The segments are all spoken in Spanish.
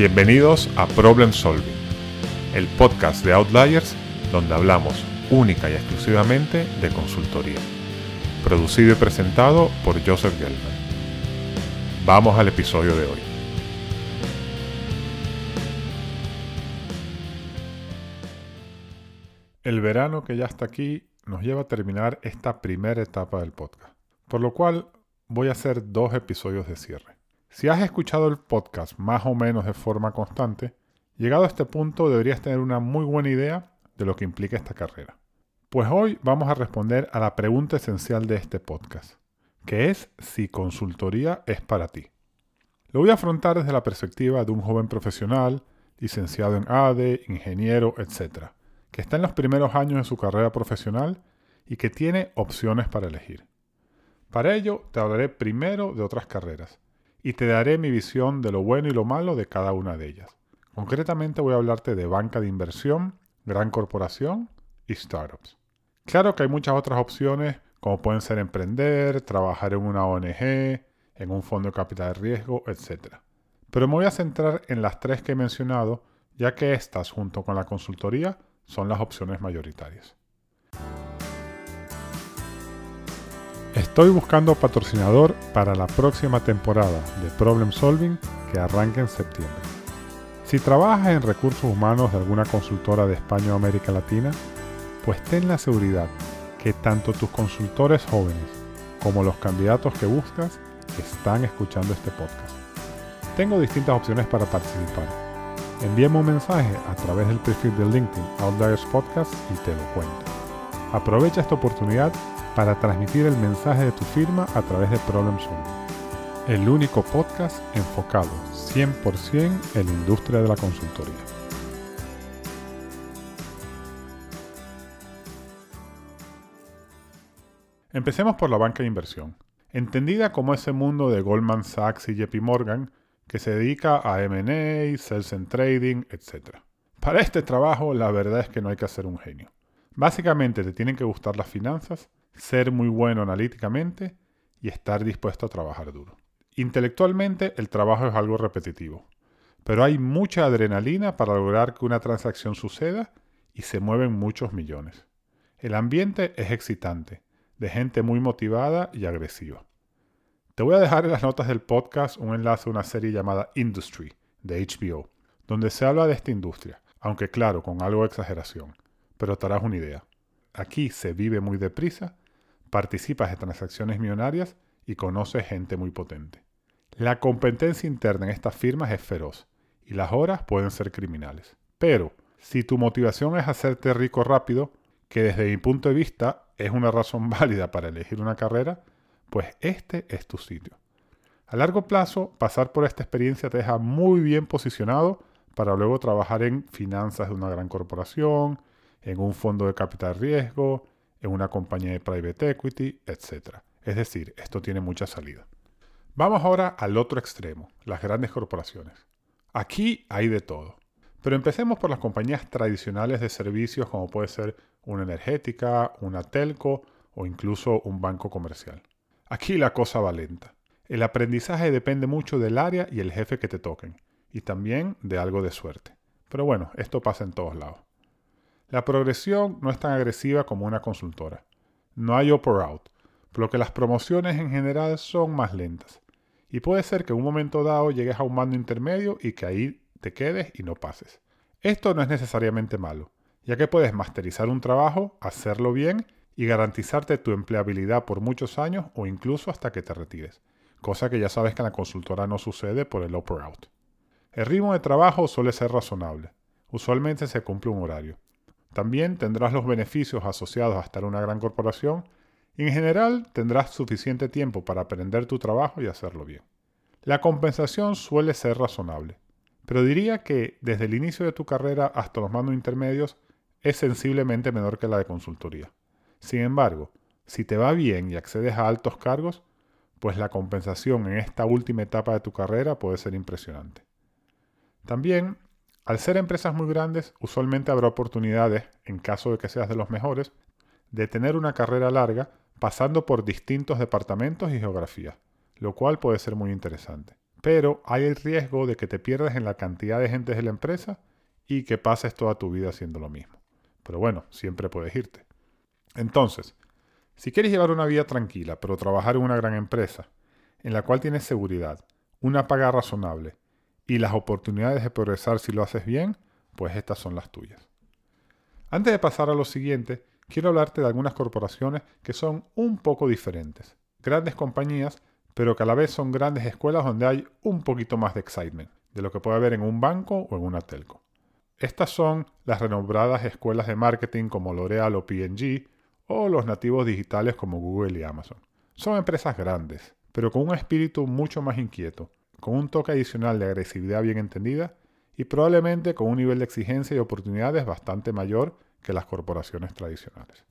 Bienvenidos a Problem Solving, el podcast de Outliers donde hablamos única y exclusivamente de consultoría. Producido y presentado por Joseph Gelman. Vamos al episodio de hoy. El verano que ya está aquí nos lleva a terminar esta primera etapa del podcast, por lo cual voy a hacer dos episodios de cierre. Si has escuchado el podcast más o menos de forma constante, llegado a este punto deberías tener una muy buena idea de lo que implica esta carrera. Pues hoy vamos a responder a la pregunta esencial de este podcast, que es si consultoría es para ti. Lo voy a afrontar desde la perspectiva de un joven profesional, licenciado en ADE, ingeniero, etc., que está en los primeros años de su carrera profesional y que tiene opciones para elegir. Para ello, te hablaré primero de otras carreras y te daré mi visión de lo bueno y lo malo de cada una de ellas. Concretamente voy a hablarte de banca de inversión, gran corporación y startups. Claro que hay muchas otras opciones como pueden ser emprender, trabajar en una ONG, en un fondo de capital de riesgo, etc. Pero me voy a centrar en las tres que he mencionado, ya que estas, junto con la consultoría, son las opciones mayoritarias. Estoy buscando patrocinador para la próxima temporada de Problem Solving que arranca en septiembre. Si trabajas en recursos humanos de alguna consultora de España o América Latina, pues ten la seguridad que tanto tus consultores jóvenes como los candidatos que buscas están escuchando este podcast. Tengo distintas opciones para participar. Envíame un mensaje a través del perfil de LinkedIn Outliers Podcast y te lo cuento. Aprovecha esta oportunidad para transmitir el mensaje de tu firma a través de Problem Solving, el único podcast enfocado 100% en la industria de la consultoría. Empecemos por la banca de inversión, entendida como ese mundo de Goldman Sachs y JP Morgan que se dedica a M&A, sales and trading, etc. Para este trabajo la verdad es que no hay que ser un genio. Básicamente te tienen que gustar las finanzas ser muy bueno analíticamente y estar dispuesto a trabajar duro. Intelectualmente el trabajo es algo repetitivo, pero hay mucha adrenalina para lograr que una transacción suceda y se mueven muchos millones. El ambiente es excitante, de gente muy motivada y agresiva. Te voy a dejar en las notas del podcast un enlace a una serie llamada Industry de HBO, donde se habla de esta industria, aunque claro, con algo de exageración, pero te harás una idea. Aquí se vive muy deprisa participas de transacciones millonarias y conoces gente muy potente. La competencia interna en estas firmas es feroz y las horas pueden ser criminales. Pero si tu motivación es hacerte rico rápido, que desde mi punto de vista es una razón válida para elegir una carrera, pues este es tu sitio. A largo plazo, pasar por esta experiencia te deja muy bien posicionado para luego trabajar en finanzas de una gran corporación, en un fondo de capital riesgo, en una compañía de private equity, etc. Es decir, esto tiene mucha salida. Vamos ahora al otro extremo, las grandes corporaciones. Aquí hay de todo. Pero empecemos por las compañías tradicionales de servicios como puede ser una energética, una telco o incluso un banco comercial. Aquí la cosa va lenta. El aprendizaje depende mucho del área y el jefe que te toquen, y también de algo de suerte. Pero bueno, esto pasa en todos lados. La progresión no es tan agresiva como una consultora. No hay up or out, por lo que las promociones en general son más lentas. Y puede ser que en un momento dado llegues a un mando intermedio y que ahí te quedes y no pases. Esto no es necesariamente malo, ya que puedes masterizar un trabajo, hacerlo bien y garantizarte tu empleabilidad por muchos años o incluso hasta que te retires, cosa que ya sabes que en la consultora no sucede por el up or out. El ritmo de trabajo suele ser razonable. Usualmente se cumple un horario. También tendrás los beneficios asociados a estar en una gran corporación y en general tendrás suficiente tiempo para aprender tu trabajo y hacerlo bien. La compensación suele ser razonable, pero diría que desde el inicio de tu carrera hasta los mandos intermedios es sensiblemente menor que la de consultoría. Sin embargo, si te va bien y accedes a altos cargos, pues la compensación en esta última etapa de tu carrera puede ser impresionante. También al ser empresas muy grandes, usualmente habrá oportunidades, en caso de que seas de los mejores, de tener una carrera larga pasando por distintos departamentos y geografías, lo cual puede ser muy interesante. pero hay el riesgo de que te pierdas en la cantidad de gente de la empresa y que pases toda tu vida haciendo lo mismo. Pero bueno, siempre puedes irte. Entonces, si quieres llevar una vida tranquila, pero trabajar en una gran empresa, en la cual tienes seguridad, una paga razonable y las oportunidades de progresar si lo haces bien, pues estas son las tuyas. Antes de pasar a lo siguiente, quiero hablarte de algunas corporaciones que son un poco diferentes. Grandes compañías, pero que a la vez son grandes escuelas donde hay un poquito más de excitement, de lo que puede haber en un banco o en una telco. Estas son las renombradas escuelas de marketing como L'Oreal o P&G, o los nativos digitales como Google y Amazon. Son empresas grandes, pero con un espíritu mucho más inquieto, con un toque adicional de agresividad bien entendida y probablemente con un nivel de exigencia y oportunidades bastante mayor que las corporaciones tradicionales.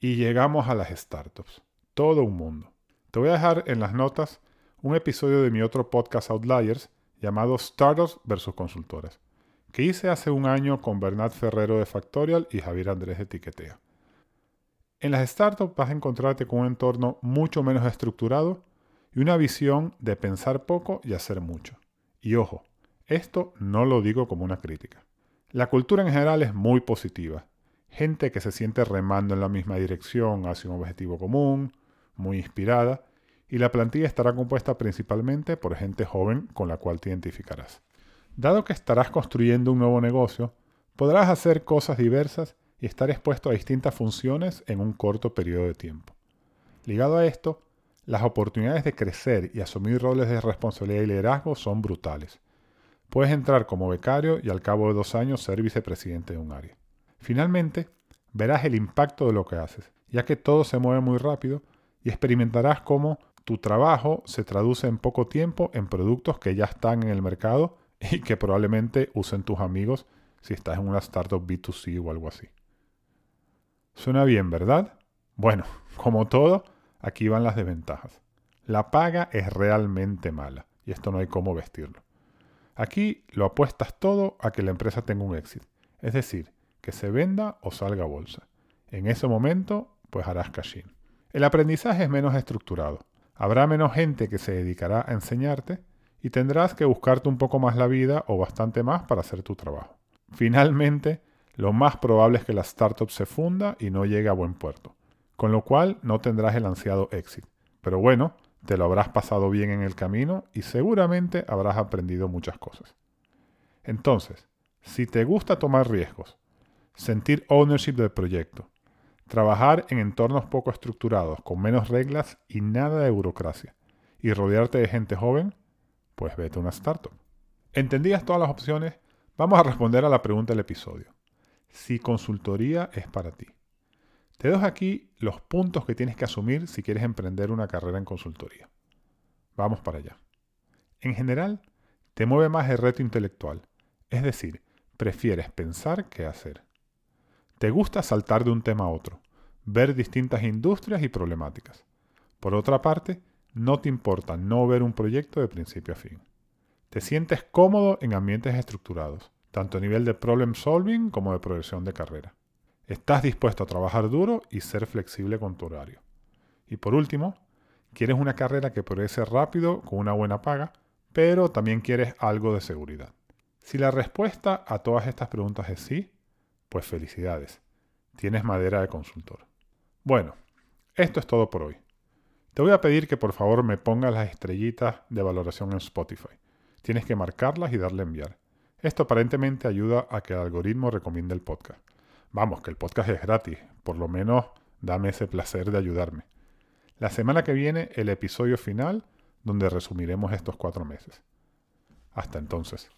Y llegamos a las startups. Todo un mundo. Te voy a dejar en las notas un episodio de mi otro podcast Outliers llamado Startups versus Consultoras, que hice hace un año con Bernat Ferrero de Factorial y Javier Andrés de Tiquetea. En las startups vas a encontrarte con un entorno mucho menos estructurado y una visión de pensar poco y hacer mucho. Y ojo, esto no lo digo como una crítica. La cultura en general es muy positiva. Gente que se siente remando en la misma dirección hacia un objetivo común, muy inspirada, y la plantilla estará compuesta principalmente por gente joven con la cual te identificarás. Dado que estarás construyendo un nuevo negocio, podrás hacer cosas diversas y estar expuesto a distintas funciones en un corto periodo de tiempo. Ligado a esto, las oportunidades de crecer y asumir roles de responsabilidad y liderazgo son brutales. Puedes entrar como becario y al cabo de dos años ser vicepresidente de un área. Finalmente, verás el impacto de lo que haces, ya que todo se mueve muy rápido y experimentarás cómo tu trabajo se traduce en poco tiempo en productos que ya están en el mercado y que probablemente usen tus amigos si estás en una startup B2C o algo así. Suena bien, ¿verdad? Bueno, como todo, aquí van las desventajas. La paga es realmente mala y esto no hay cómo vestirlo. Aquí lo apuestas todo a que la empresa tenga un éxito, es decir, que se venda o salga a bolsa. En ese momento, pues harás cash. El aprendizaje es menos estructurado. Habrá menos gente que se dedicará a enseñarte y tendrás que buscarte un poco más la vida o bastante más para hacer tu trabajo. Finalmente, lo más probable es que la startup se funda y no llegue a buen puerto, con lo cual no tendrás el ansiado éxito. Pero bueno, te lo habrás pasado bien en el camino y seguramente habrás aprendido muchas cosas. Entonces, si te gusta tomar riesgos, sentir ownership del proyecto, trabajar en entornos poco estructurados, con menos reglas y nada de burocracia, y rodearte de gente joven, pues vete a una startup. ¿Entendías todas las opciones? Vamos a responder a la pregunta del episodio si consultoría es para ti. Te dejo aquí los puntos que tienes que asumir si quieres emprender una carrera en consultoría. Vamos para allá. En general, te mueve más el reto intelectual, es decir, prefieres pensar que hacer. Te gusta saltar de un tema a otro, ver distintas industrias y problemáticas. Por otra parte, no te importa no ver un proyecto de principio a fin. Te sientes cómodo en ambientes estructurados tanto a nivel de problem solving como de progresión de carrera. Estás dispuesto a trabajar duro y ser flexible con tu horario. Y por último, quieres una carrera que progrese rápido con una buena paga, pero también quieres algo de seguridad. Si la respuesta a todas estas preguntas es sí, pues felicidades. Tienes madera de consultor. Bueno, esto es todo por hoy. Te voy a pedir que por favor me pongas las estrellitas de valoración en Spotify. Tienes que marcarlas y darle enviar. Esto aparentemente ayuda a que el algoritmo recomiende el podcast. Vamos, que el podcast es gratis, por lo menos dame ese placer de ayudarme. La semana que viene el episodio final donde resumiremos estos cuatro meses. Hasta entonces.